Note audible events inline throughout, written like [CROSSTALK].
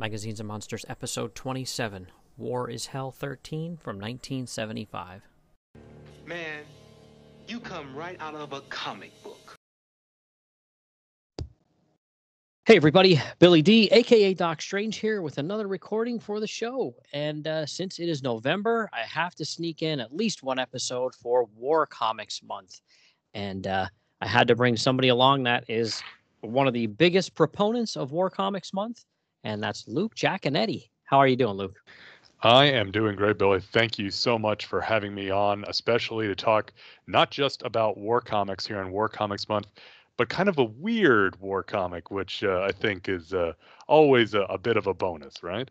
Magazines and Monsters, episode 27 War is Hell 13 from 1975. Man, you come right out of a comic book. Hey, everybody, Billy D, aka Doc Strange, here with another recording for the show. And uh, since it is November, I have to sneak in at least one episode for War Comics Month. And uh, I had to bring somebody along that is one of the biggest proponents of War Comics Month and that's Luke Giaconetti. How are you doing, Luke? I am doing great, Billy. Thank you so much for having me on, especially to talk not just about war comics here in War Comics Month, but kind of a weird war comic, which uh, I think is uh, always a, a, bit of a bonus, right?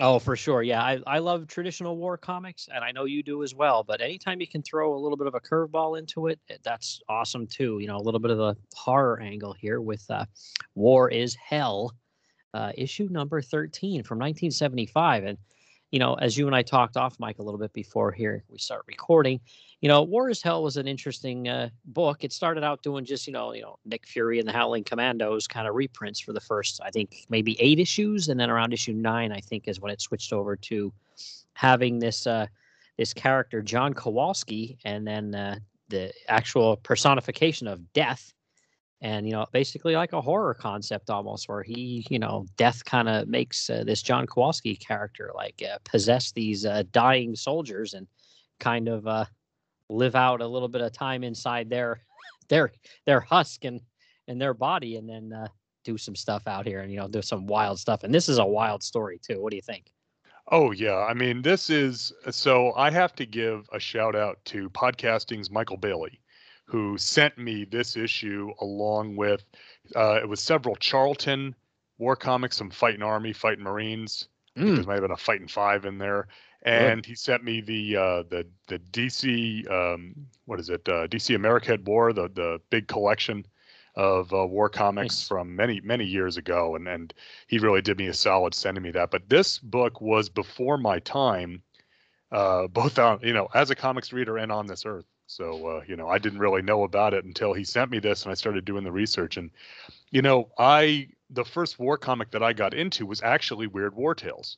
Oh, for sure. Yeah, I, I love traditional war comics, and I know you do as well. But anytime you can throw a little bit of a curveball into it, eh, that's awesome too. You know, a little bit of the horror angle here with uh, War is Hell uh, issue number 13 from 1975. And, you know, as you and I talked off mic a little bit before here we start recording, you know, War is Hell was an interesting uh, book. It started out doing just, you know, you know, Nick Fury and the Howling Commandos kind of reprints for the first, I think, maybe eight issues, and then around issue nine, I think, is when it switched over to having this uh, this character John Kowalski, and then uh, the actual personification of death and you know basically like a horror concept almost where he you know death kind of makes uh, this john kowalski character like uh, possess these uh, dying soldiers and kind of uh, live out a little bit of time inside their [LAUGHS] their their husk and and their body and then uh, do some stuff out here and you know do some wild stuff. And this is a wild story too. What do you think? Oh yeah, I mean this is so I have to give a shout out to podcasting's Michael Bailey who sent me this issue along with uh, it was several Charlton war comics, some fighting army, fighting marines. Mm. There might have been a fighting five in there, and Good. he sent me the uh, the the DC um, what is it uh, DC America at War the the big collection of uh, war comics nice. from many many years ago, and and he really did me a solid sending me that. But this book was before my time, uh, both on you know as a comics reader and on this earth. So uh, you know, I didn't really know about it until he sent me this, and I started doing the research. And you know, I the first war comic that I got into was actually Weird War Tales.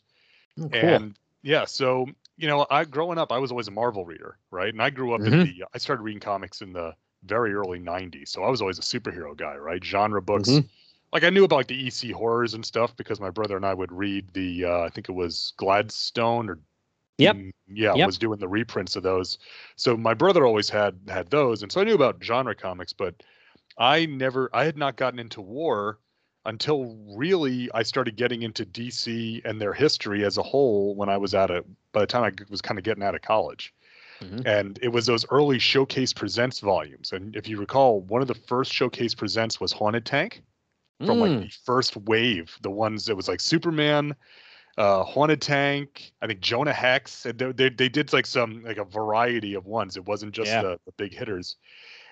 Oh, cool. And yeah, so you know, I growing up, I was always a Marvel reader, right? And I grew up mm-hmm. in the I started reading comics in the very early 90s. So I was always a superhero guy, right? Genre books. Mm-hmm. Like I knew about like the EC horrors and stuff because my brother and I would read the uh, I think it was Gladstone or Yep. yeah, yep. was doing the reprints of those. So my brother always had had those, and so I knew about genre comics, but I never, I had not gotten into war until really I started getting into DC and their history as a whole when I was at it. By the time I was kind of getting out of college. Mm-hmm. And it was those early Showcase Presents volumes. And if you recall, one of the first Showcase Presents was Haunted Tank from mm. like the first wave, the ones that was like Superman, uh, Haunted Tank. I think Jonah Hex. They, they, they did like some like a variety of ones. It wasn't just yeah. the, the big hitters.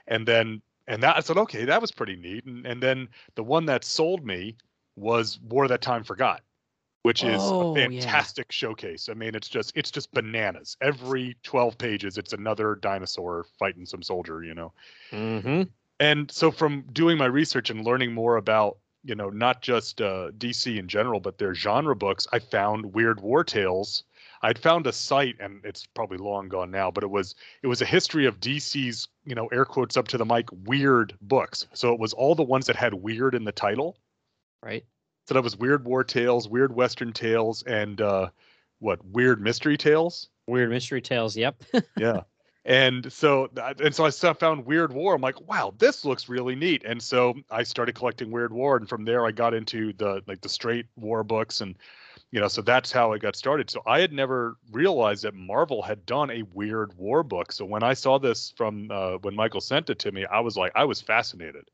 And then and that I said, okay, that was pretty neat. And and then the one that sold me was War That Time Forgot, which is oh, a fantastic yeah. showcase. I mean, it's just it's just bananas. Every twelve pages, it's another dinosaur fighting some soldier. You know. Mm-hmm. And so from doing my research and learning more about you know not just uh, DC in general, but their genre books. I found Weird War Tales. I'd found a site, and it's probably long gone now, but it was it was a history of DC's you know air quotes up to the mic weird books. So it was all the ones that had weird in the title, right? So that was Weird War Tales, Weird Western Tales, and uh, what Weird Mystery Tales. Weird Mystery Tales. Yep. [LAUGHS] yeah and so and so I found Weird War. I'm like, wow, this looks really neat. And so I started collecting Weird War, and from there I got into the like the straight war books, and you know, so that's how I got started. So I had never realized that Marvel had done a Weird War book. So when I saw this from uh, when Michael sent it to me, I was like, I was fascinated.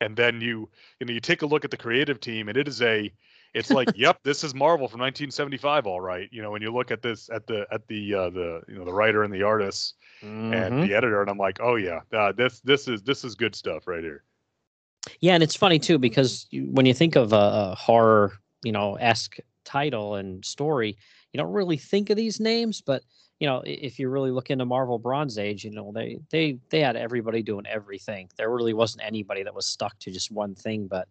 And then you you know you take a look at the creative team, and it is a it's like, yep, this is Marvel from 1975, all right. You know, when you look at this at the at the uh, the you know the writer and the artists mm-hmm. and the editor, and I'm like, oh yeah, uh, this this is this is good stuff right here. Yeah, and it's funny too because when you think of a, a horror, you know, esque title and story, you don't really think of these names, but you know, if you really look into Marvel Bronze Age, you know, they they they had everybody doing everything. There really wasn't anybody that was stuck to just one thing. But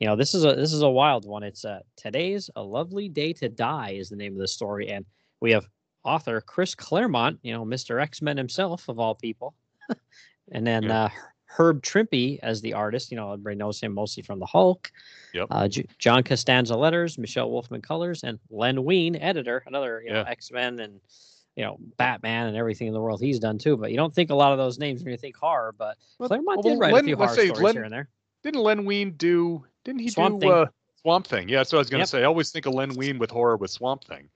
you know, this is a this is a wild one. It's uh, today's a lovely day to die is the name of the story, and we have author Chris Claremont, you know, Mister X Men himself of all people, [LAUGHS] and then Yeah. uh, Herb Trimpe as the artist. You know, everybody knows him mostly from the Hulk. Yep. Uh, J- John Costanza letters, Michele Wolfman colors, and Len Wein editor, another you know X Men and you know Batman and everything in the world he's done too. But you don't think a lot of those names when you think horror, but Claremont well, did write Len- a few horror say stories Len- here and there. Didn't Len Wein do? Didn't he Swamp do Thing. Uh, Swamp Thing? Yeah, that's what I was going to Yep. say. I always think of Len Wein with horror with Swamp Thing.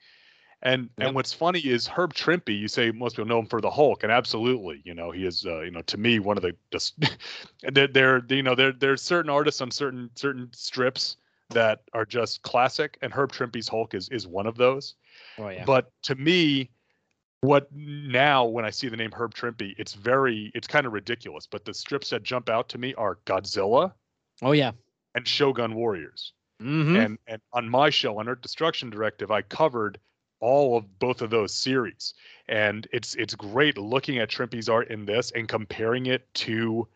And Yep. and what's funny is Herb Trimpe. You say most people know him for the Hulk, and absolutely, you know, he is, uh, you know, to me one of the just [LAUGHS] there, there, you know, there there's certain artists on certain certain strips that are just classic, and Herb Trimpe's Hulk is is one of those. Oh yeah. But to me, what now when I see the name Herb Trimpe, it's very, it's kind of ridiculous. But the strips that jump out to me are Godzilla oh yeah. And Shogun Warriors. Mm-hmm. And and on my show, on Earth Destruction Directive, I covered all of both of those series. And it's it's great looking at Trimpe's art in this and comparing it to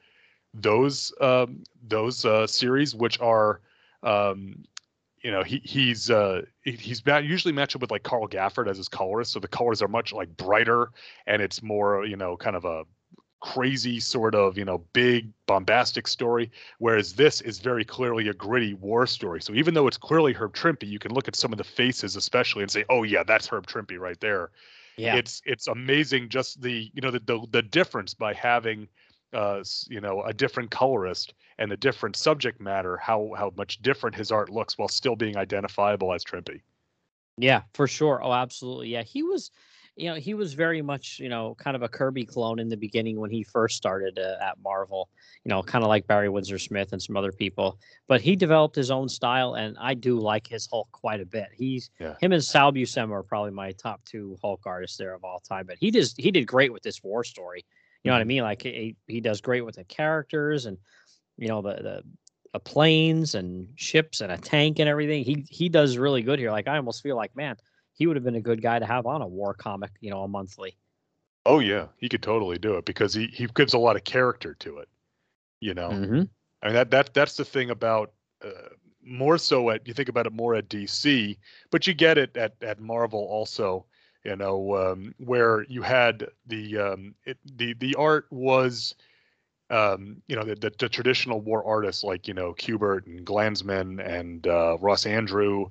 those um, those uh, series, which are um, you know he he's uh he- he's usually matched up with like Carl Gafford as his colorist, so the colors are much like brighter and it's more you know kind of a crazy sort of you know big bombastic story whereas this is very clearly a gritty war story so even though it's clearly herb trimpe you can look at some of the faces especially and say oh yeah that's herb trimpe right there yeah. it's it's amazing just the you know the the, the difference by having uh you know a different colorist and a different subject matter how how much different his art looks while still being identifiable as trimpe Yeah, for sure. Oh, absolutely. Yeah, he was, you know, he was very much, you know, kind of a Kirby clone in the beginning when he first started uh, at Marvel. You know, kind of like Barry Windsor Smith and some other people. But he developed his own style, and I do like his Hulk quite a bit. He's Yeah. him and Sal Buscema are probably my top two Hulk artists there of all time. But he does he did great with this war story. You know what I mean? Like he he does great with the characters and you know the the uh, planes and ships and a tank and everything. He he does really good here. Like I almost feel like man, he would have been a good guy to have on a war comic, you know, a monthly. oh yeah he could totally do it because he he gives a lot of character to it you know Mm-hmm. I mean that that that's the thing about uh, more so at you think about it more at DC, but you get it at at Marvel also. You know um, where you had the um, it, the the art was. Um, you know the, the the traditional war artists like you know Kubert and Glanzman and uh, Ross Andru,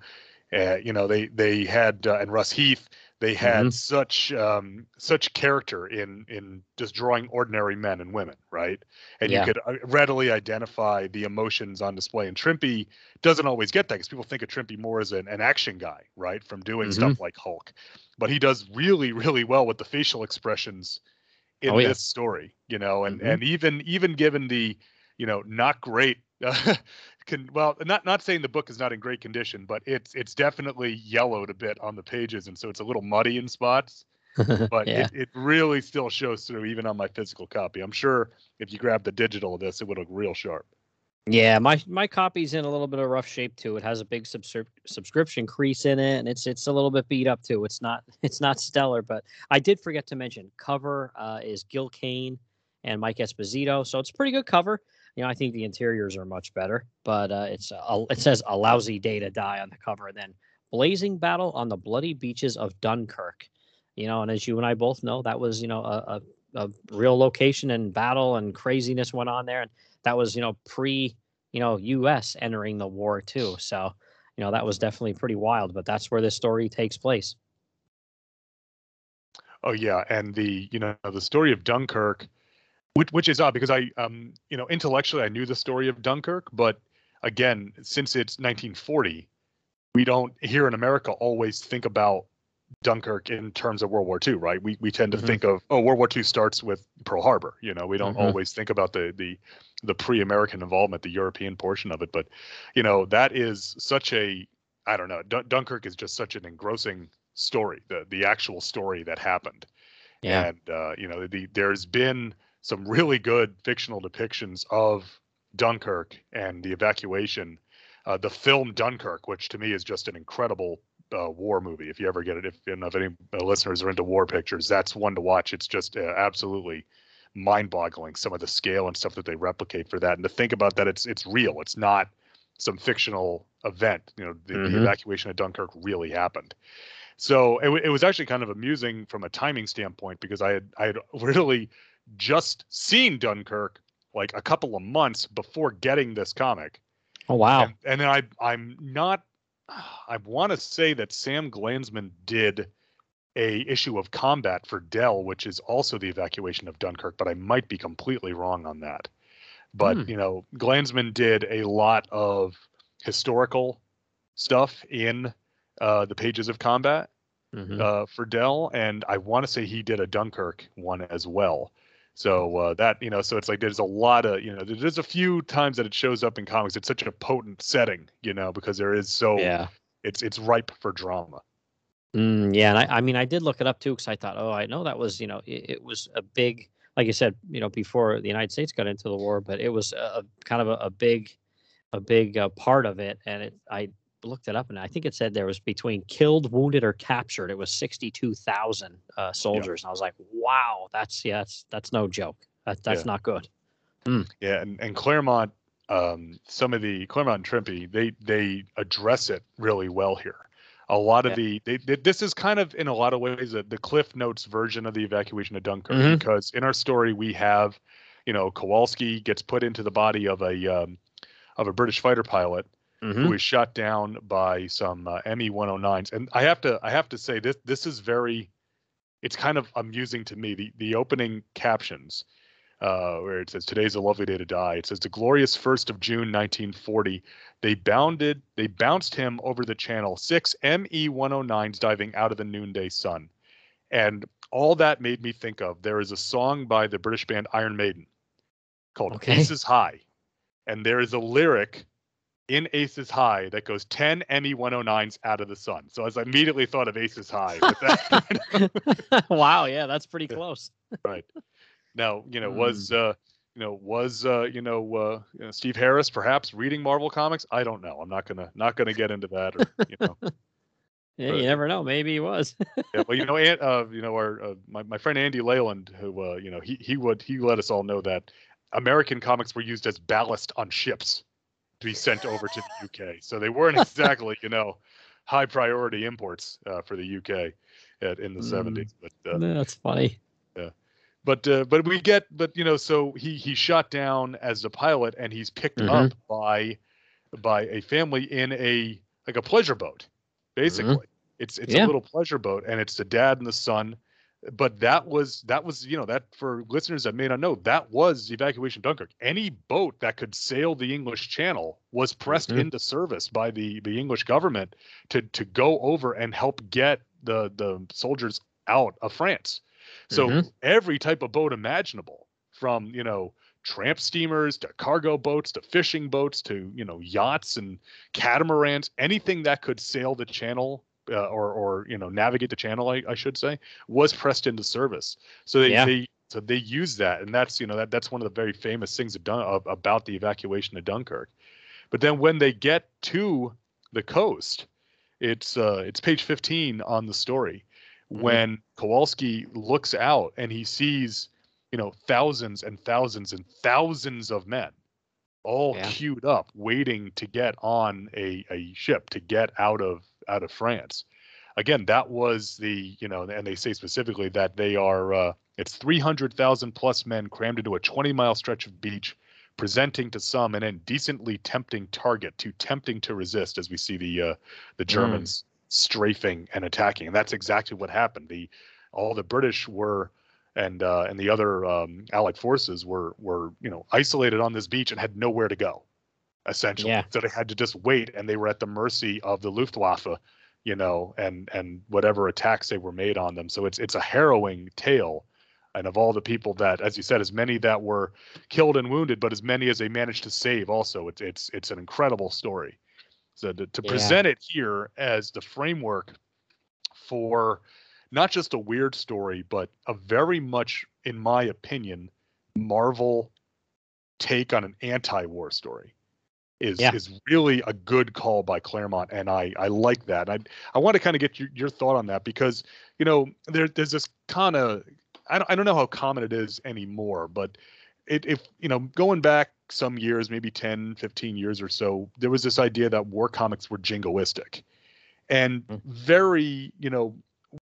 uh, you know they they had uh, and Russ Heath they had Mhm. such um, such character in in just drawing ordinary men and women right and Yeah. you could uh, readily identify the emotions on display. And Trimpe doesn't always get that because people think of Trimpe more as an, an action guy, right, from doing Mhm. stuff like Hulk. But he does really, really well with the facial expressions in Oh, yeah. this story, you know, and Mhm. and even even given the, you know, not great. [LAUGHS] can well not not saying the book is not in great condition but it's it's definitely yellowed a bit on the pages and so it's a little muddy in spots [LAUGHS] but yeah. it, it really still shows through even on my physical copy. I'm sure if you grab the digital of this, it would look real sharp. Yeah, my my copy's in a little bit of rough shape too. It has a big subscri- subscription crease in it, and it's it's a little bit beat up too. It's not [LAUGHS] it's not stellar, but I did forget to mention cover uh, is Gil Kane and Mike Esposito, so it's a pretty good cover. You know, I think the interiors are much better, but uh, it's a, it says a lousy day to die on the cover. And then blazing battle on the bloody beaches of Dunkirk. You know, and as you and I both know, that was you know a, a, a real location and battle and craziness went on there, and that was you know pre you know U.S. entering the war too. So you know that was definitely pretty wild. But that's where this story takes place. Oh yeah, and the you know the story of Dunkirk, which which is odd because I um you know intellectually I knew the story of Dunkirk, but again since it's 1940, we don't here in America always think about Dunkirk in terms of World War II, right? We we tend to Mhm. think of oh World War II starts with Pearl Harbor. You know, we don't Mhm. always think about the the the pre-American involvement, the European portion of it. But you know that is such a I don't know. Dun- Dunkirk is just such an engrossing story, the the actual story that happened. Yeah. And uh, you know, the, there's been some really good fictional depictions of Dunkirk and the evacuation. Uh, the film Dunkirk, which to me is just an incredible uh, war movie. If you ever get it, if, you know, if any uh, listeners are into war pictures, that's one to watch. It's just uh, absolutely mind-boggling some of the scale and stuff that they replicate for that. And to think about that, it's it's real. It's not some fictional event. You know, the, the Mhm. evacuation of Dunkirk really happened. So it, it was actually kind of amusing from a timing standpoint because I had I had [LAUGHS] really just seen Dunkirk like a couple of months before getting this comic. Oh wow. And, and then I I'm not I want to say that Sam Glanzman did a issue of Combat for Dell, which is also the evacuation of Dunkirk, but I might be completely wrong on that. But Hmm. you know, Glanzman did a lot of historical stuff in uh, the pages of Combat Mhm. uh, for Dell, and I want to say he did a Dunkirk one as well. So uh, that you know, so it's like there's a lot of you know, there's a few times that it shows up in comics. It's such a potent setting, you know, because there is so yeah. it's it's ripe for drama. Mm, yeah, and I, I mean, I did look it up too because I thought, oh, I know that was, you know, it, it was a big, like you said, you know, before the United States got into the war, but it was a, kind of a, a big, a big uh, part of it. And it, I looked it up, and I think it said there was between killed, wounded, or captured, it was sixty-two thousand uh, soldiers. And I was like, wow, that's yeah, that's that's no joke. That that's Yeah. not good. Yeah, and and Claremont, um, some of the Claremont and Trimpe, they they address it really well here. A lot of Yeah. the they, they, this is kind of in a lot of ways a, the Cliff Notes version of the evacuation of Dunkirk Mhm. because in our story we have, you know, Kowalski gets put into the body of a um, of a British fighter pilot Mhm. who is shot down by some uh, ME 109s. And I have to I have to say this this is very it's kind of amusing to me. The the opening captions uh, where it says today's a lovely day to die. It says the glorious first of June 1940. They bounded they bounced him over the channel. Six ME 109s diving out of the noonday sun. And all that made me think of there is a song by the British band Iron Maiden called Okay. Aces High. And there is a lyric in Aces High that goes 10 ME 109s out of the sun. So as I immediately thought of Aces High. With that, [LAUGHS] [LAUGHS] wow, yeah, that's pretty close. [LAUGHS] right. Now, you know, Hmm. was uh, you know, was uh, you know, uh, you know, Steve Harris perhaps reading Marvel comics? I don't know. I'm not gonna not gonna get into that or you know. Yeah, But- you never know. Maybe he was. yeah, well, you know, An- uh, you know, our uh, my my friend Andy Leyland, who uh, you know, he he would he let us all know that American comics were used as ballast on ships to be sent over to the UK. So they weren't [LAUGHS] exactly, you know, high priority imports uh, for the UK at, in the Mm. 70s. But uh, That's funny. but uh, but we get but you know so he he's shot down as a pilot and he's picked Mhm. up by by a family in a like a pleasure boat basically it's it's Yeah. a little pleasure boat and it's the dad and the son but that was that was you know that for listeners that may not know that was evacuation dunkirk any boat that could sail the english channel was pressed Mhm. into service by the the english government to to go over and help get the the soldiers out of france so Mhm. every type of boat imaginable, from you know tramp steamers to cargo boats to fishing boats to you know yachts and catamarans, anything that could sail the channel uh, or or you know navigate the channel, I, I should say, was pressed into service. So they, Yeah. they so they use that, and that's you know that that's one of the very famous things of Dun- of, about the evacuation of Dunkirk. But then when they get to the coast, it's uh, it's page 15 on the story Mhm. when Kowalski looks out and he sees, you know, thousands and thousands and thousands of men all Yeah. queued up waiting to get on a, a ship to get out of out of France. Again, that was the, you know, and they say specifically that they are uh, it's 300,000 plus men crammed into a 20 mile stretch of beach presenting to some an indecently tempting target too tempting to resist as we see the uh, the Germans strafing and attacking. And that's exactly what happened. The all the british were and uh, and the other um, allied forces were were you know isolated on this beach and had nowhere to go essentially. Yeah. so they had to just wait and they were at the mercy of the luftwaffe you know and and whatever attacks they were made on them. So it's it's a harrowing tale. And of all the people that as you said as many that were killed and wounded but as many as they managed to save also it's it's it's an incredible story. So to, to Yeah. present it here as the framework for not just a weird story but a very much in my opinion marvel take on an anti-war story is Yeah. is really a good call by Claremont, and I I like that. I I want to kind of get your, your thought on that because you know there there's this kind of I don't I don't know how common it is anymore, but it if you know going back some years, maybe 10, 15 years or so, there was this idea that war comics were jingoistic. And Mm. very, you know,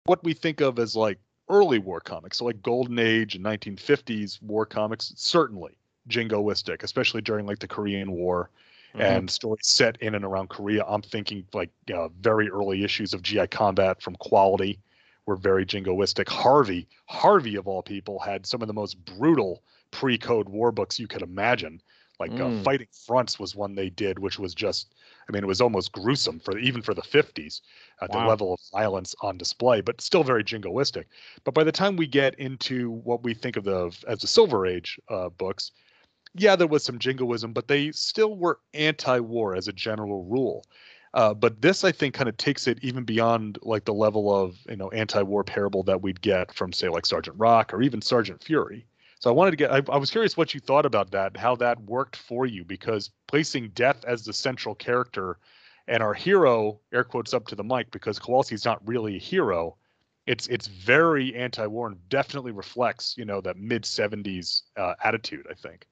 what we think of as like early war comics, so like Golden Age and 1950s war comics, certainly jingoistic, especially during like the Korean War Mhm. and stories set in and around Korea. I'm thinking like uh, very early issues of GI Combat from Quality were very jingoistic. Harvey, Harvey of all people, had some of the most brutal pre-code war books you could imagine. Like uh, Mm. Fighting Fronts was one they did, which was just, I mean, it was almost gruesome for even for the 50s at the Wow. level of violence on display, but still very jingoistic. But by the time we get into what we think of the as the Silver Age uh, books, yeah, there was some jingoism, but they still were anti-war as a general rule. Uh, but this, I think, kind of takes it even beyond like the level of you know anti-war parable that we'd get from say like Sergeant Rock or even Sergeant Fury. So I wanted to get, I, I was curious what you thought about that, how that worked for you, because placing death as the central character and our hero, air quotes up to the mic, because Kowalski's not really a hero. It's it's very anti-war and definitely reflects you know that mid '70s uh, attitude. I think.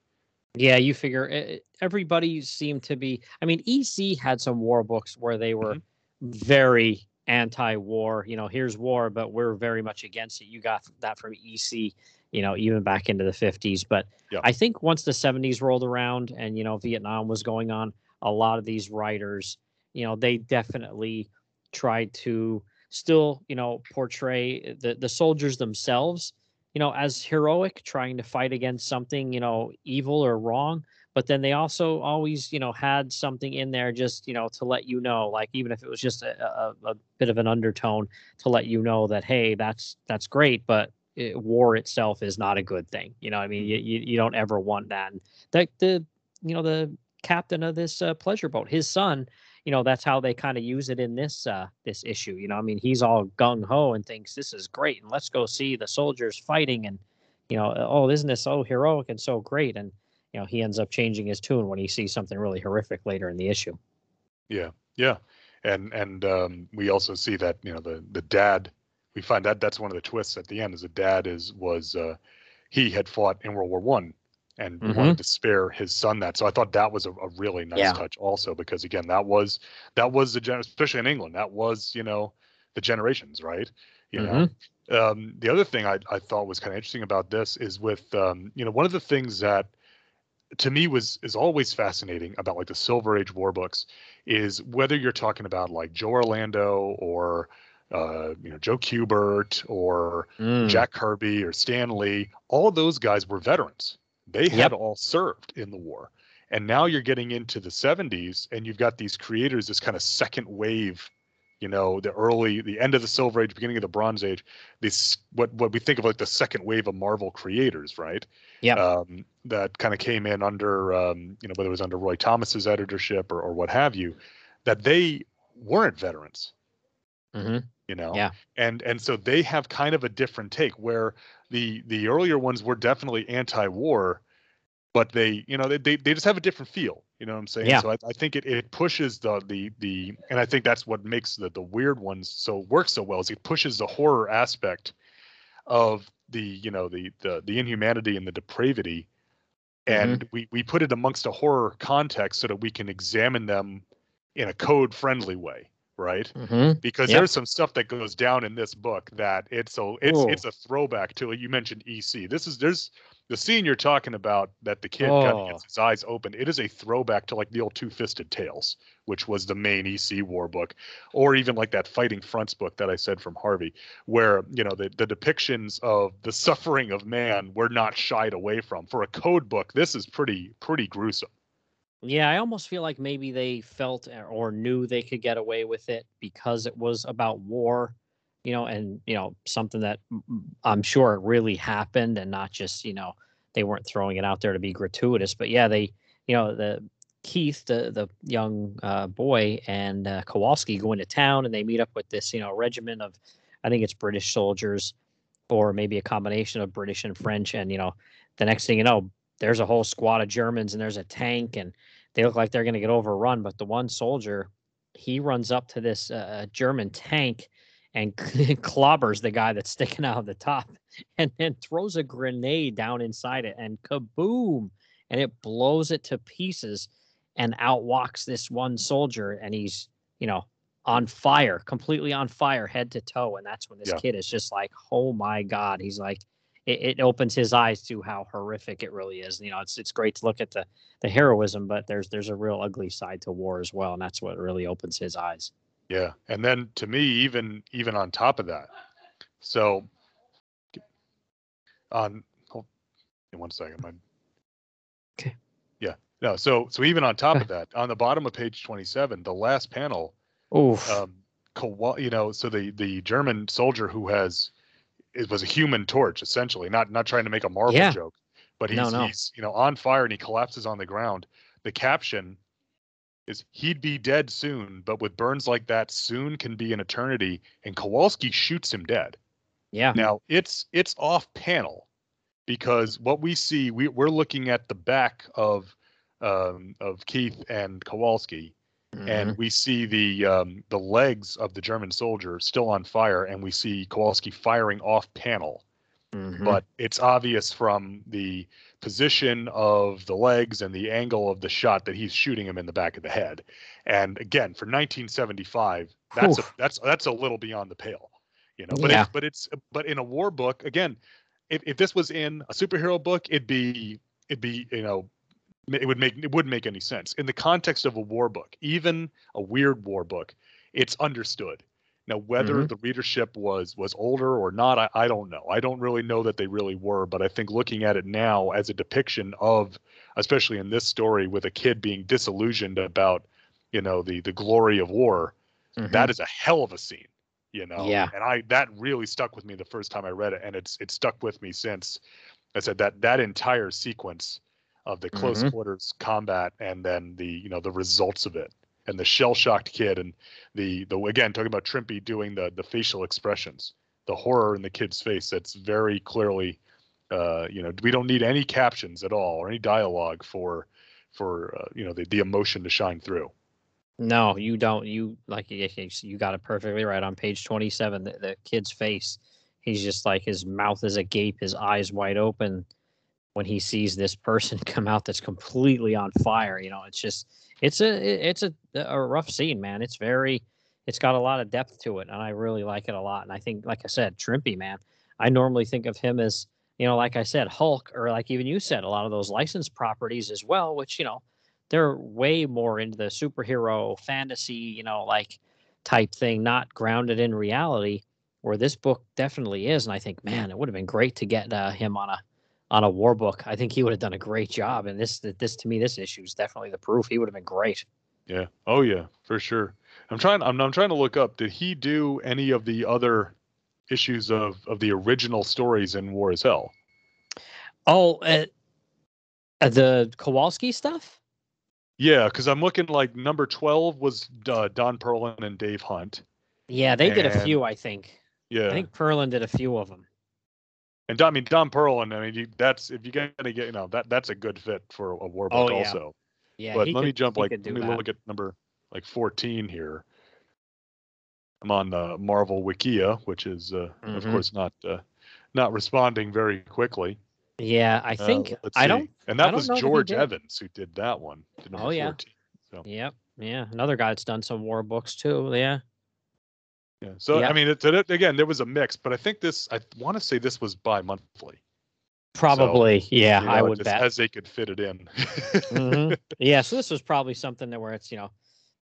Yeah, you figure eh, eh, everybody seemed to be. I mean, EC had some war books where they were very anti-war. You know, here's war, but we're very much against it. You got that from EC. You know, even back into the 50s. But Yeah. I think once the 70s rolled around and you know Vietnam was going on, a lot of these writers, you know, they definitely tried to still, you know, portray the the soldiers themselves you know, as heroic, trying to fight against something, you know, evil or wrong. But then they also always, you know, had something in there just, you know, to let you know, like even if it was just a, a, a bit of an undertone to let you know that, hey, that's that's great, but it, war itself is not a good thing. You know, I mean, you, you, you don't ever want that. And that the, you know, the captain of this uh, pleasure boat, his son, you know that's how they kind of use it in this uh this issue you know i mean he's all gung-ho and thinks this is great and let's go see the soldiers fighting and you know oh isn't this so heroic and so great and you know he ends up changing his tune when he sees something really horrific later in the issue Yeah, yeah, and and um, we also see that you know the the dad. We find that that's one of the twists at the end is the dad is was uh, he had fought in World War One and Mhm. wanted to spare his son that. So I thought that was a, a really nice Yeah. touch also because again that was that was the gen especially in England that was you know the generations right you know um, the other thing I, I thought was kind of interesting about this is with um, you know one of the things that to me was is always fascinating about like the Silver Age war books is whether you're talking about like Joe Orlando or uh, you know Joe Kubert or Mm. Jack Kirby or Stan Lee, all those guys were veterans. They had Yep. all served in the war. And now you're getting into the 70s and you've got these creators, this kind of second wave, you know, the early, the end of the Silver Age, beginning of the Bronze Age, this what what we think of like the second wave of Marvel creators, right? Yep. Um, that kind of came in under, um, you know, whether it was under Roy Thomas's editorship or, or what have you, that they weren't veterans Mhm. you know Yeah. and and so they have kind of a different take where the the earlier ones were definitely anti-war but they you know they, they, they just have a different feel you know what i'm saying? Yeah. so I, I think it, it pushes the the the and i think that's what makes the the weird ones so work so well is it pushes the horror aspect of the you know the the the inhumanity and the depravity. And mm-hmm. we we put it amongst a horror context so that we can examine them in a code friendly way right Mhm. because Yep. there's some stuff that goes down in this book that it's a it's Ooh. it's a throwback to you mentioned EC. This is there's the scene you're talking about that the kid Oh. kind of gets his eyes open. It is a throwback to like the old Two Fisted Tales, which was the main EC war book, or even like that Fighting Fronts book that I said from Harvey, where you know the the depictions of the suffering of man were not shied away from. For a code book, this is pretty pretty gruesome. Yeah, I almost feel like maybe they felt or- or knew they could get away with it because it was about war, you know, and you know something that I'm sure really happened, and not just you know they weren't throwing it out there to be gratuitous. But yeah, they, you know, the Keith, the the young uh, boy, and uh, Kowalski go into town, and they meet up with this you know regiment of, I think it's British soldiers, or maybe a combination of British and French, and you know, the next thing you know, there's a whole squad of Germans, and there's a tank, and they look like they're going to get overrun. But the one soldier, he runs up to this uh, German tank and [LAUGHS] clobbers the guy that's sticking out of the top, [LAUGHS] and then throws a grenade down inside it, and kaboom! and it blows it to pieces and out walks this one soldier and he's you know on fire completely on fire head to toe and that's when this Yeah. kid is just like oh my god he's like it, it opens his eyes to how horrific it really is you know it's it's great to look at the the heroism but there's there's a real ugly side to war as well and that's what really opens his eyes Yeah, and then to me, even even on top of that, so on hold one second, my Okay. Yeah, no, so so even on top of that, on the bottom of page twenty-seven, the last panel, Oof. um, you know, so the the German soldier who has it was a human torch essentially, not not trying to make a Marvel Yeah. joke, but he's No, no. he's you know on fire and he collapses on the ground. The caption is he'd be dead soon, but with burns like that, soon can be an eternity. And Kowalski shoots him dead. yeah Now it's it's off panel because what we see we, we're looking at the back of um, of Keith and Kowalski, Mhm. and we see the um, the legs of the German soldier still on fire, and we see Kowalski firing off panel. Mhm. But it's obvious from the position of the legs and the angle of the shot that he's shooting him in the back of the head. And again, for 1975, that's a, that's that's a little beyond the pale, you know. But Yeah. it's, but it's but in a war book, again, if, if this was in a superhero book, it'd be it'd be you know it would make it wouldn't make any sense in the context of a war book even a weird war book it's understood now whether Mhm. the readership was was older or not I, I don't know i don't really know that they really were but i think looking at it now as a depiction of especially in this story with a kid being disillusioned about you know the the glory of war Mhm. that is a hell of a scene you know Yeah. and i that really stuck with me the first time i read it and it's it's stuck with me since i said that that entire sequence of the close Mhm. quarters combat and then the you know the results of it and the shell shocked kid and the the again talking about Trimpy doing the the facial expressions the horror in the kid's face that's very clearly uh you know we don't need any captions at all or any dialogue for for uh, you know the, the emotion to shine through No, you don't. You like you you got it perfectly right on page 27. The, the kid's face, he's just like his mouth is agape, his eyes wide open when he sees this person [LAUGHS] come out that's completely on fire. You know, it's just it's a it's a a rough scene, man. It's very it's got a lot of depth to it, and I really like it a lot. And I think, like I said, Trimpy, man. I normally think of him as you know, like I said, Hulk, or like even you said, a lot of those licensed properties as well, which you know they're way more into the superhero fantasy, you know, like type thing, not grounded in reality. Where this book definitely is, and I think, man, it would have been great to get uh, him on a on a war book. I think he would have done a great job. And this, this to me, this issue is definitely the proof. He would have been great. Yeah. Oh yeah, for sure. I'm trying. I'm, I'm trying to look up. Did he do any of the other issues of of the original stories in War is Hell? Oh, uh, the Kowalski stuff. Yeah, because I'm looking like number twelve was uh, Don Perlin and Dave Hunt. Yeah, they did a few. I think. Yeah, I think Perlin did a few of them. And Don, I mean Don and I mean you, that's if you're gonna get you know that that's a good fit for a war book Oh, yeah. also. Yeah, but let me jump like let me that. look at number like 14 here. I'm on the Marvel Wikia, which is uh, of Mhm. course not uh, not responding very quickly. Yeah, I Uh, think let's I don't. and that don't was know that he George. Evans who did that one. did Oh, yeah. 14. So Yep. Yeah, another guy that's done some war books too. Yeah. Yeah. So Yeah. I mean, it, it, again, there was a mix, but I think this. I want to say this was bi-monthly. Probably. yeah, you I would just bet. as they could fit it in. Mhm. [LAUGHS] Yeah, so this was probably something that where it's you know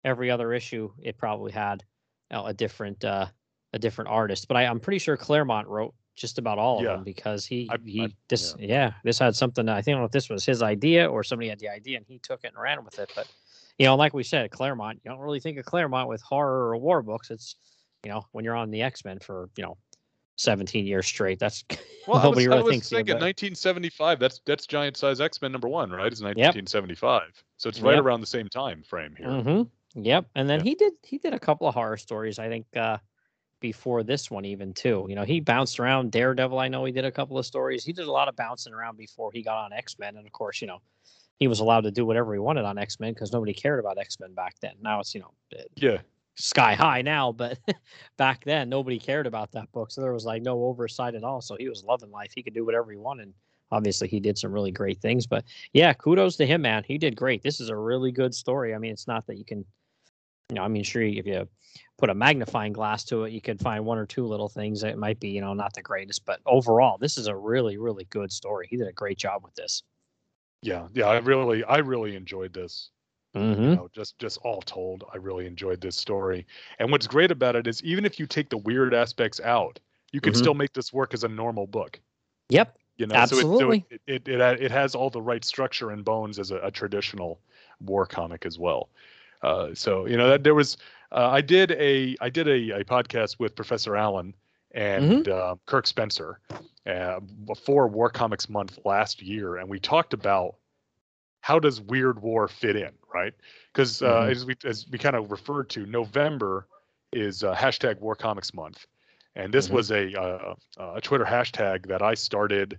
every other issue it probably had you know, a different uh a different artist, but I, I'm pretty sure Claremont wrote just about all of Yeah. them because he I- he I- this yeah. this had something I think I don't know if this was his idea or somebody had the idea and he took it and ran with it, but you know like we said Claremont you don't really think of Claremont with horror or war books. It's you know when you're on the X Men for you know 17 years straight. That's [LAUGHS] Well, I was, nobody I really was thinking about. 1975. That's that's Giant Size X Men number one, right? It's 1975. So it's right Yep. around the same time frame here. hmm Yep. And then he did he did a couple of horror stories, I think, uh before this one even too. You know, he bounced around Daredevil. I know he did a couple of stories. He did a lot of bouncing around before he got on X-Men. And of course, you know, he was allowed to do whatever he wanted on X-Men because nobody cared about X-Men back then. Now it's, you know, Yeah, sky high now, but [LAUGHS] back then nobody cared about that book. So there was like no oversight at all. So he was loving life. He could do whatever he wanted. obviously he did some really great things. But yeah, kudos to him, man. He did great. This is a really good story. I mean, it's not that you can, you know, I mean, sure, if you put a magnifying glass to it, you could find one or two little things that might be, you know, not the greatest. But overall, this is a really, really good story. He did a great job with this. Yeah, yeah, I really, I really enjoyed this. Mm-hmm. You know, just just all told, I really enjoyed this story. And what's great about it is even if you take the weird aspects out, you can Mhm. still make this work as a normal book. Yep. You know, Absolutely. so it, so it, it, it has all the right structure and bones as a, a traditional war comic as well. Uh, so you know that there was uh, I did a I did a, a podcast with Professor Allen and uh, Kirk Spencer uh, before War Comics Month last year, and we talked about how does Weird War fit in, right? Because uh, Mhm. as we as we kind of referred to, November is uh, hashtag War Comics Month, and this Mhm. was a uh, a Twitter hashtag that I started,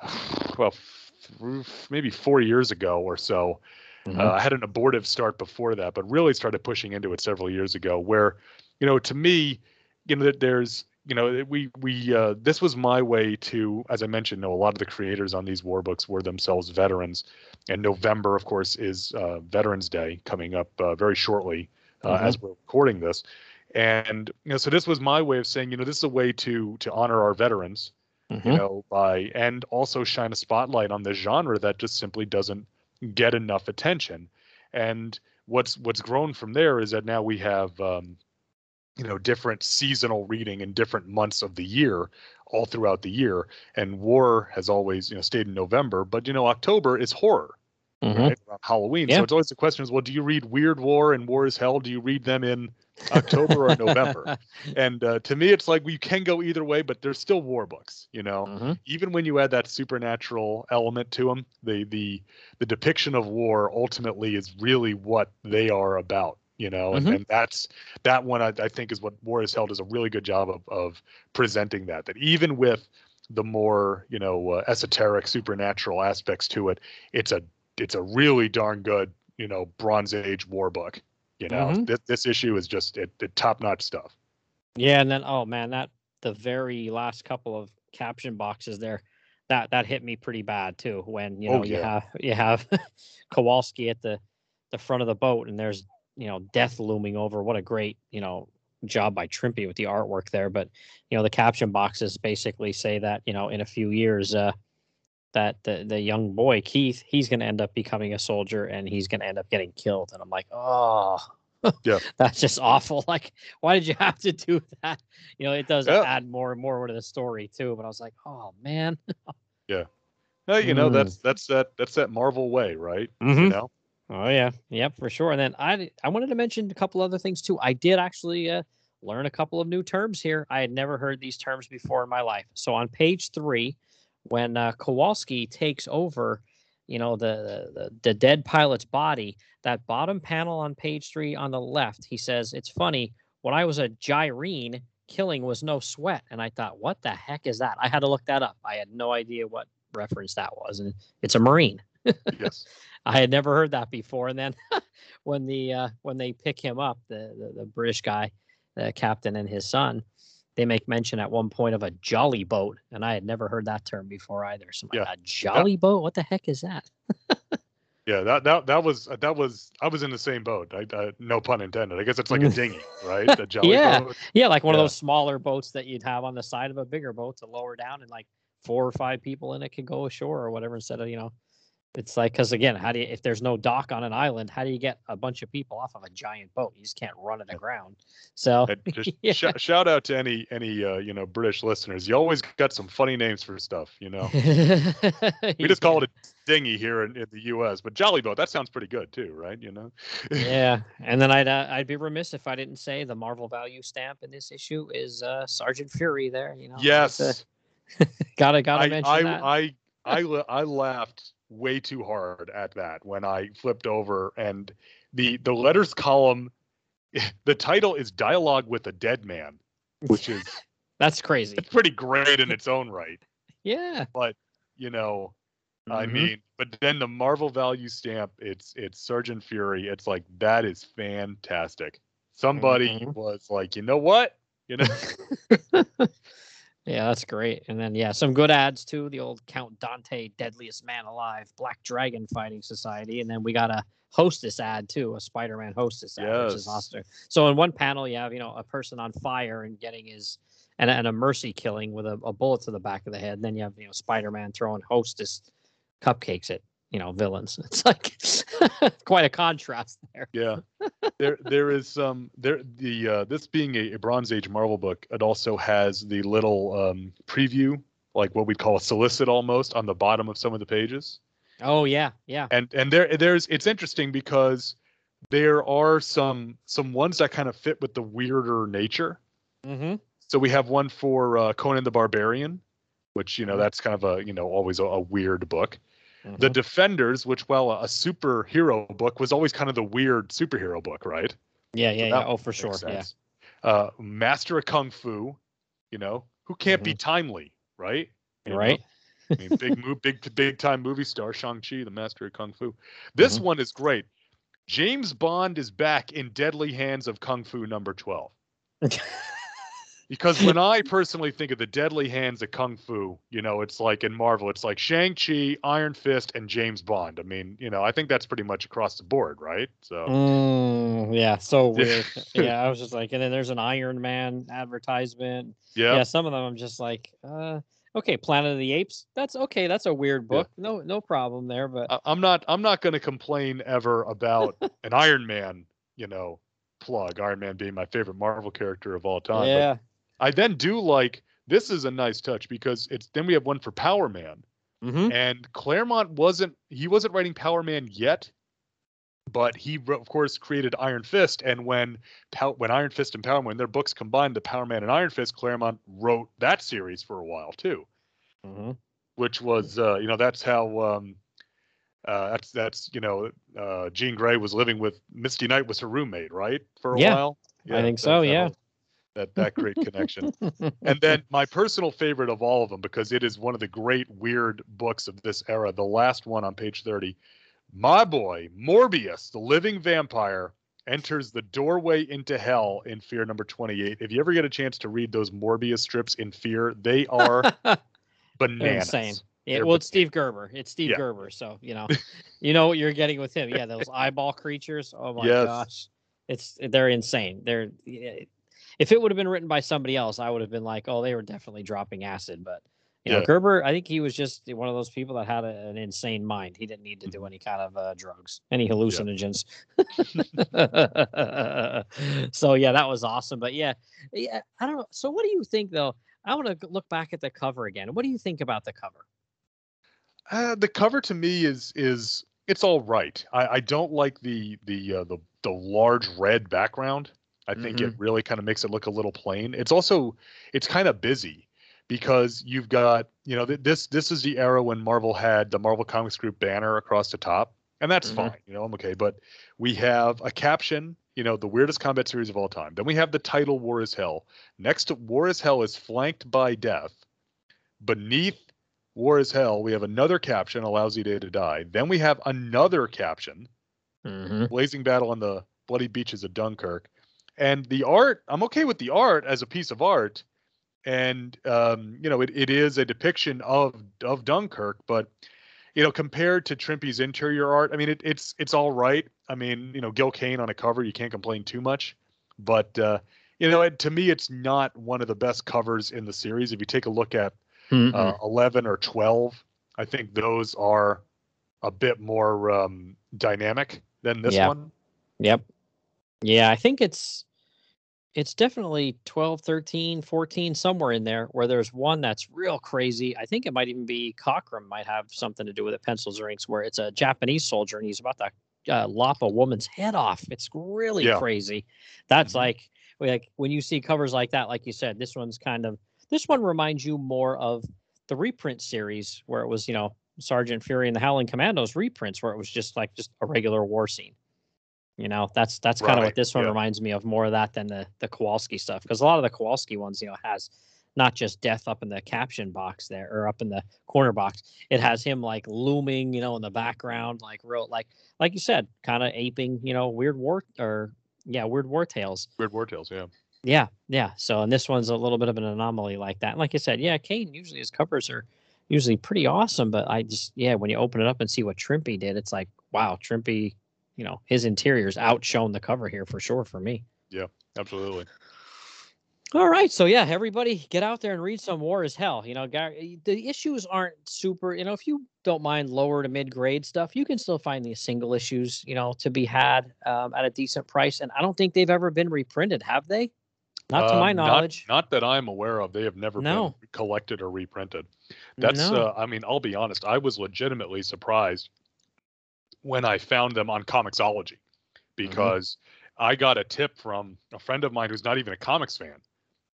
[SIGHS] well, f- maybe four years ago or so. Uh, I had an abortive start before that, but really started pushing into it several years ago. Where, you know, to me, you know, that there's, you know, we we uh, this was my way to, as I mentioned, know a lot of the creators on these war books were themselves veterans, and November, of course, is uh, Veterans Day coming up uh, very shortly uh, Mhm. as we're recording this, and you know, so this was my way of saying, you know, this is a way to to honor our veterans, Mhm. you know, by and also shine a spotlight on the genre that just simply doesn't get enough attention. And what's what's grown from there is that now we have um, you know different seasonal reading in different months of the year all throughout the year and war has always you know stayed in november but you know october is horror Mhm. right halloween Yeah. so it's always the question is well do you read weird war and war is hell do you read them in october or november [LAUGHS] and uh, to me it's like we can go either way but there's still war books you know Mhm. even when you add that supernatural element to them, the the the depiction of war ultimately is really what they are about, you know, and, Mhm. and that's that one I, I think is what War is Hell does a really good job of of presenting that. That even with the more you know uh, esoteric supernatural aspects to it, it's a it's a really darn good you know Bronze Age war book. You know, Mhm. this, this issue is just it, it top notch stuff. Yeah, and then oh man, that the very last couple of caption boxes there, that that hit me pretty bad too. When you Oh, know you have you have [LAUGHS] Kowalski at the the front of the boat, and there's you know death looming over. What a great you know job by Trimpy with the artwork there. But you know the caption boxes basically say that you know in a few years. uh that the, the young boy Keith he's going to end up becoming a soldier and he's going to end up getting killed and I'm like oh Yeah. [LAUGHS] that's just awful [LAUGHS] like why did you have to do that you know it does Yeah. add more and more to the story too but i was like oh man yeah. [LAUGHS] No, you know Mm. that's that's that that's that Marvel way, right? You Mhm. know. Oh yeah. Yep for sure. And then i i wanted to mention a couple other things too. I did actually uh, learn a couple of new terms here. I had never heard these terms before in my life. So on page three when uh, kowalski takes over you know the, the the dead pilot's body that bottom panel on page three on the left he says it's funny. When i was a gyrene killing was no sweat. And i thought what the heck is that? I had to look that up. I had no idea what reference that was. And it's a marine Yes. [LAUGHS] I had never heard that before. And then [LAUGHS] when the uh, when they pick him up, the, the the British guy, the captain and his son, they make mention at one point of a jolly boat, and I had never heard that term before either. So I'm like, Yeah. a jolly boat? What the heck is that? [LAUGHS] Yeah, that that that was uh, that was I was in the same boat. I, uh, no pun intended. I guess it's like a dinghy, right? A jolly Yeah. boat. Yeah, like one Yeah. of those smaller boats that you'd have on the side of a bigger boat to lower down, and like four or five people in it could go ashore or whatever. Instead of you know, it's like because again, how do you if there's no dock on an island, how do you get a bunch of people off of a giant boat? You just can't run it aground. So [LAUGHS] just Yeah. sh- shout out to any any uh, you know British listeners. You always got some funny names for stuff. You know, [LAUGHS] we just call it a dinghy here in, in the U.S., but jolly boat that sounds pretty good too, right? You know. yeah, and then I'd uh, I'd be remiss if I didn't say the Marvel value stamp in this issue is uh, Sergeant Fury. There, you know. yes. [LAUGHS] gotta gotta I mention I, that. I I I laughed way too hard at that when I flipped over and the the letters column. [LAUGHS] The title is "Dialogue with a Dead Man," which is [LAUGHS] That's crazy. it's pretty great in its own right. [LAUGHS] Yeah. But you know, I Mhm. mean, but then the Marvel value stamp, it's it's Sergeant Fury. It's like that is fantastic. Somebody Mhm. was like, you know what? You know, Yeah, that's great. And then yeah, some good ads too. The old Count Dante, deadliest man alive, Black Dragon Fighting Society, and then we got a hostess ad too, a Spider-Man hostess ad, which is Yes. awesome. So in one panel, you have you know a person on fire and getting his and, and a mercy killing with a, a bullet to the back of the head. And then you have you know Spider-Man throwing hostess cupcakes at you know villains. [LAUGHS] It's like [LAUGHS] quite a contrast there. Yeah, [LAUGHS] there there is some there the uh, this being a, a Bronze Age Marvel book, it also has the little um, preview, like what we'd call a solicit almost, on the bottom of some of the pages. Oh yeah, yeah. And and there there's it's interesting because there are some some ones that kind of fit with the weirder nature. Mm-hmm. So we have one for uh, Conan the Barbarian, which you know Mhm. that's kind of a you know always a, a weird book. Mm-hmm. The Defenders, which well, a superhero book was always kind of the weird superhero book, right? yeah, yeah, that yeah. Oh, for sure. Yeah. Uh, Master of Kung Fu, you know, who can't be Mhm. timely, right? You? Right. I mean, big move, big big time movie star Shang Chi, the Master of Kung Fu. This Mhm. one is great. James Bond is back in Deadly Hands of Kung Fu number twelve. [LAUGHS] Because [LAUGHS] when I personally think of the Deadly Hands of Kung Fu, you know, it's like in Marvel, it's like Shang Chi, Iron Fist, and James Bond. I mean, you know, I think that's pretty much across the board, right? So Mm, yeah, so [LAUGHS] weird. yeah, I was just like, and then there's an Iron Man advertisement. yeah, Yeah, some of them I'm just like, uh, okay, Planet of the Apes. That's okay. That's a weird Yeah. book. No, no problem there. But I- I'm not I'm not going to complain ever about an Iron Man, you know, plug. Iron Man being my favorite Marvel character of all time. Yeah, I then do like this is a nice touch because it's then we have one for Power Man, hmm and Claremont wasn't he wasn't writing Power Man yet, but he of course created Iron Fist, and when when Iron Fist and Power Man their books combined, the Power Man and Iron Fist, Claremont wrote that series for a while too. Hmm which was uh, you know that's how um, uh, that's that's you know uh, Jean Grey was living with Misty Knight was her roommate right? For a Yeah, while. I think so, yeah. whole- That that great connection. and then my personal favorite of all of them because it is one of the great weird books of this era. The last one on page thirty, my boy Morbius, the living vampire. Enters the doorway into hell in Fear number 28. If you ever get a chance to read those Morbius strips in Fear, they are [LAUGHS] bananas. insane. Yeah, well, it's Steve Gerber. It's Steve Yeah. Gerber, so you know, [LAUGHS] you know what you're getting with him. Yeah, those eyeball creatures. Oh my Yes. gosh, it's they're insane. They're if it would have been written by somebody else, I would have been like, oh, they were definitely dropping acid. But you know, Gerber, I think he was just one of those people that had a, an insane mind. He didn't need to Mm-hmm. do any kind of uh, drugs, any hallucinogens. [LAUGHS] so yeah, that was awesome. But yeah, yeah, I don't know. So what do you think though? I want to look back at the cover again. What do you think about the cover? Uh, the cover to me is is it's all right. I, I don't like the the uh, the the large red background. I think it really kind of makes it look a little plain. It's also it's kind of busy because you've got you know th- this this is the era when Marvel had the Marvel Comics Group banner across the top, and that's Mhm. fine. You know I'm okay, but we have a caption. You know the weirdest combat series of all time. Then we have the title War is Hell. Next to War is Hell is flanked by Death. Beneath War is Hell, we have another caption, A Lousy Day to Die. Then we have another caption, Mm-hmm. Blazing Battle on the Bloody Beaches of Dunkirk. And the art, I'm okay with the art as a piece of art. And um, you know, it, it is a depiction of of Dunkirk, but you know, compared to Trimpe's interior art, I mean it, it's it's all right. I mean, you know, Gil Kane on a cover, you can't complain too much. But uh, you know, it, to me, it's not one of the best covers in the series. If you take a look at Mm-hmm. uh, 11 or 12 i think those are a bit more um, dynamic than this one Yep. Yeah, I think it's it's definitely 12, 13, 14 somewhere in there where there's one that's real crazy. I think it might even be Cockrum might have something to do with it pencils or inks where it's a Japanese soldier and he's about to uh, lop a woman's head off. It's really Yeah. crazy. That's Mhm. like like when you see covers like that like you said this one's kind of this one reminds you more of the reprint series where it was, you know, Sergeant Fury and the Howling Commandos reprints where it was just like just a regular war scene. You know, that's that's kind of what this one yeah. reminds me of more of that than the the Kowalski stuff because a lot of the Kowalski ones, you know, has not just death up in the caption box there or up in the corner box. It has him like looming, you know, in the background, like real like like you said, kind of aping, you know, weird war or yeah, weird war tales. weird war tales yeah Yeah, yeah. So, and this one's a little bit of an anomaly like that. like I said, yeah, Kane usually his covers are usually pretty awesome, but I just yeah, when you open it up and see what Trimpe did, it's like wow, Trimpe, you know, his interiors outshone the cover here for sure for me. Yeah, absolutely. All right, so yeah, everybody get out there and read some War is Hell. You know, the issues aren't super. You know, if you don't mind lower to mid grade stuff, you can still find these single issues. You know, to be had um, at a decent price, and I don't think they've ever been reprinted, have they? Not to my um, knowledge. Not, not, that I'm aware of. They have never no. been collected or reprinted. That's. No. Uh, I mean, I'll be honest. I was legitimately surprised when I found them on Comixology mm-hmm. because mm-hmm. I got a tip from a friend of mine who's not even a comics fan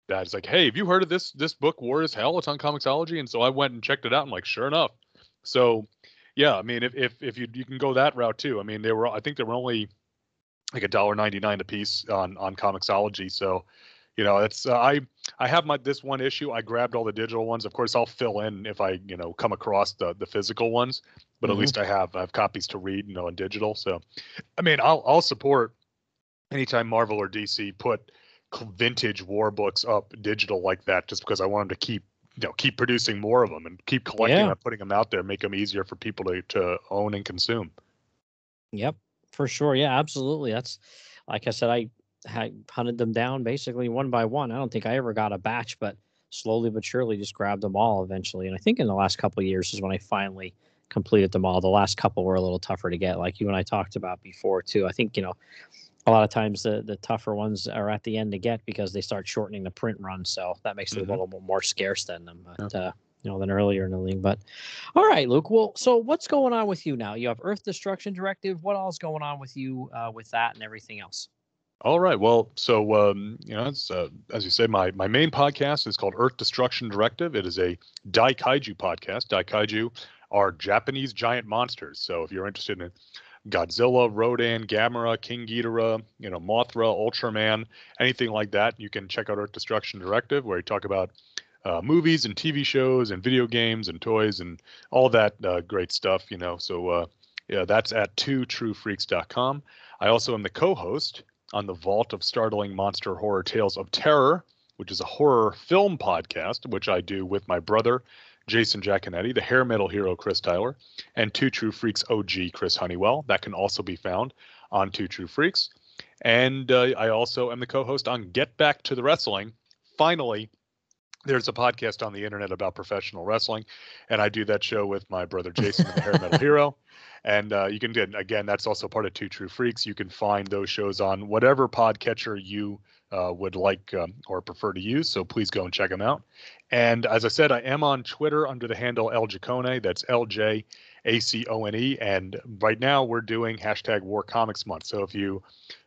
That is like, hey, have you heard of this this book, War is Hell? It's on Comixology, and so I went and checked it out. I'm like, sure enough. So, yeah, I mean, if if if you you can go that route too. I mean, they were I think they were only like a dollar ninety nine a piece on on Comixology. So, you know, it's uh, I I have my this one issue. I grabbed all the digital ones. Of course, I'll fill in if I you know come across the the physical ones. But mm-hmm. at least I have I have copies to read, you know, in digital. So, I mean, I'll I'll support anytime Marvel or DC put vintage war books up digital like that just because I want them to keep you know keep producing more of them and keep collecting yeah. them, putting them out there, make them easier for people to to own and consume. Yep, for sure. Yeah, absolutely. That's like I said, I had hunted them down basically one by one. I don't think I ever got a batch, but slowly but surely just grabbed them all eventually. And I think in the last couple years is when I finally completed them all. The last couple were a little tougher to get, like you and I talked about before too. I think you know a lot of times the the tougher ones are at the end to get because they start shortening the print run, so that makes it mm-hmm. a little bit more scarce than them, but yeah. uh, you know, than earlier in the league. But all right, Luke. Well, so what's going on with you now? You have Earth Destruction Directive. What all's going on with you uh, with that and everything else? All right. Well, so um, you know, uh, as you say, my my main podcast is called Earth Destruction Directive. It is a Daikaiju podcast. Daikaiju are Japanese giant monsters. So if you're interested in Godzilla, Rodan, Gamera, King Ghidorah, you know, Mothra, Ultraman, anything like that, you can check out Earth Destruction Directive, where we talk about uh, movies and TV shows and video games and toys and all that uh, great stuff, you know. So, uh, yeah, that's at twotruefreaks.com. I also am the co host on the Vault of Startling Monster Horror Tales of Terror, which is a horror film podcast, which I do with my brother Jason Giaconetti, the hair metal hero Chris Tyler, and Two True Freaks OG Chris Honeywell. That can also be found on Two True Freaks. And uh, I also am the co host on Get Back to the Wrestling. Finally, there's a podcast on the internet about professional wrestling, and I do that show with my brother Jason, the hair metal hero. [LAUGHS] And uh, you can get again, that's also part of Two True Freaks. You can find those shows on whatever podcatcher you uh, would like um, or prefer to use. So please go and check them out. And as I said, I am on Twitter under the handle El Jacone. That's L J A C O N E. And right now we're doing hashtag War Comics Month. So if you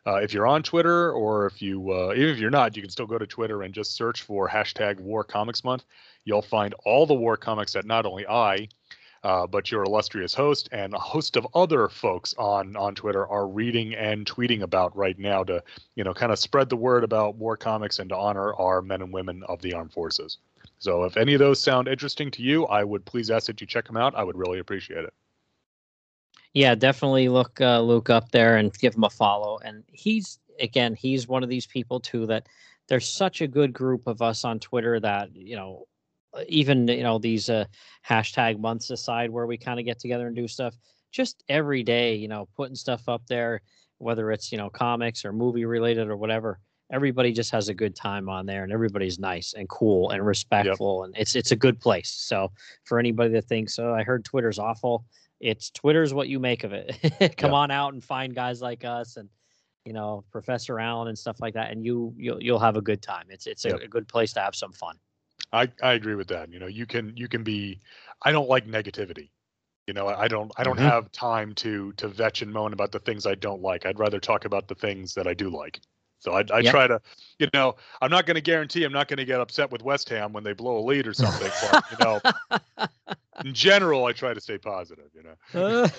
uh, if you're on Twitter or if you uh, even if you're not, you can still go to Twitter and just search for hashtag War Comics Month. You'll find all the war comics that not only I uh, but your illustrious host and a host of other folks on on Twitter are reading and tweeting about right now to you know kind of spread the word about war comics and to honor our men and women of the armed forces. So if any of those sound interesting to you, I would please ask that you check them out. I would really appreciate it. Yeah, definitely look uh, Luke up there and give him a follow. And he's again, he's one of these people too that there's such a good group of us on Twitter that you know even you know these uh, hashtag months aside where we kind of get together and do stuff just every day you know putting stuff up there whether it's you know comics or movie related or whatever everybody just has a good time on there and everybody's nice and cool and respectful yep. and it's it's a good place so for anybody that thinks oh i heard twitter's awful it's twitter's what you make of it [LAUGHS] come yep. on out and find guys like us and you know professor allen and stuff like that and you you'll, you'll have a good time it's it's yep. a, a good place to have some fun I, I agree with that. You know, you can you can be I don't like negativity. You know, I don't I don't mm-hmm. have time to to vetch and moan about the things I don't like. I'd rather talk about the things that I do like. So I, I yep. try to, you know, I'm not going to guarantee I'm not going to get upset with West Ham when they blow a lead or something. but [LAUGHS] you know, in general, I try to stay positive. You know.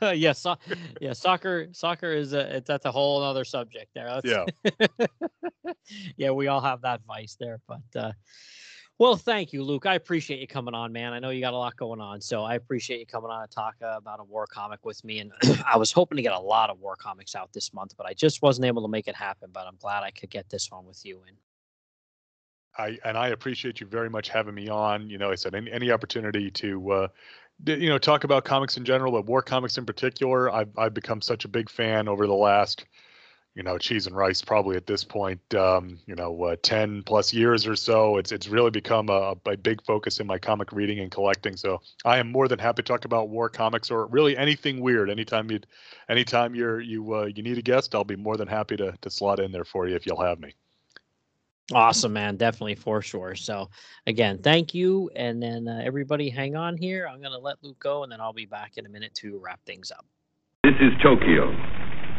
uh, [LAUGHS] yeah, so, yeah, soccer, soccer is a it's, that's a whole other subject there. That's, yeah. [LAUGHS] yeah, we all have that vice there, but uh, well, thank you, Luke. I appreciate you coming on, man. I know you got a lot going on, so I appreciate you coming on to talk uh, about a war comic with me. And [CLEARS THROAT] I was hoping to get a lot of war comics out this month, but I just wasn't able to make it happen. But I'm glad I could get this one with you. And I and I appreciate you very much having me on. You know, I said any, any opportunity to uh, you know talk about comics in general, but war comics in particular. I've I've become such a big fan over the last you know cheese and rice probably at this point um, you know uh, 10 plus years or so. It's it's really become a, a, big focus in my comic reading and collecting. So i am more than happy to talk about war comics or really anything weird. Anytime you anytime you're you uh, you need a guest i'll be more than happy to to slot in there for you if you'll have me. Awesome man. Definitely for sure. So again thank you. And then uh, everybody hang on here. I'm going to let luke go and then i'll be back in a minute to wrap things up. This is tokyo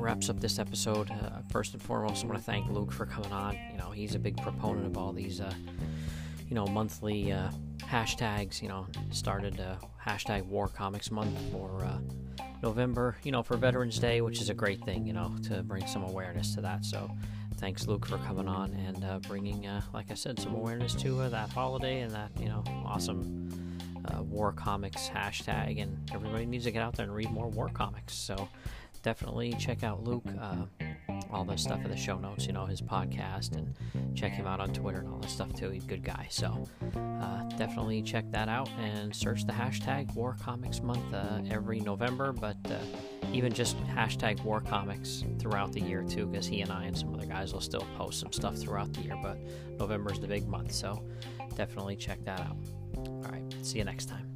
Wraps up this episode. Uh, first and foremost, I want to thank Luke for coming on. You know, he's a big proponent of all these, uh, you know, monthly uh, hashtags. You know, started uh, hashtag War Comics Month for uh, November. You know, for Veterans Day, which is a great thing. You know, to bring some awareness to that. So, thanks Luke for coming on and uh, bringing, like I said, some awareness to that holiday and that you know awesome. war comics hashtag and everybody needs to get out there and read more war comics so definitely check out Luke. Uh, all the stuff in the show notes, you know, his podcast, and check him out on Twitter and all that stuff too. He's a good guy. So uh, definitely check that out and search the hashtag War Comics Month uh, every November, but uh, even just hashtag War Comics throughout the year too, because he and I and some other guys will still post some stuff throughout the year. But November is the big month, so definitely check that out. All right, see you next time.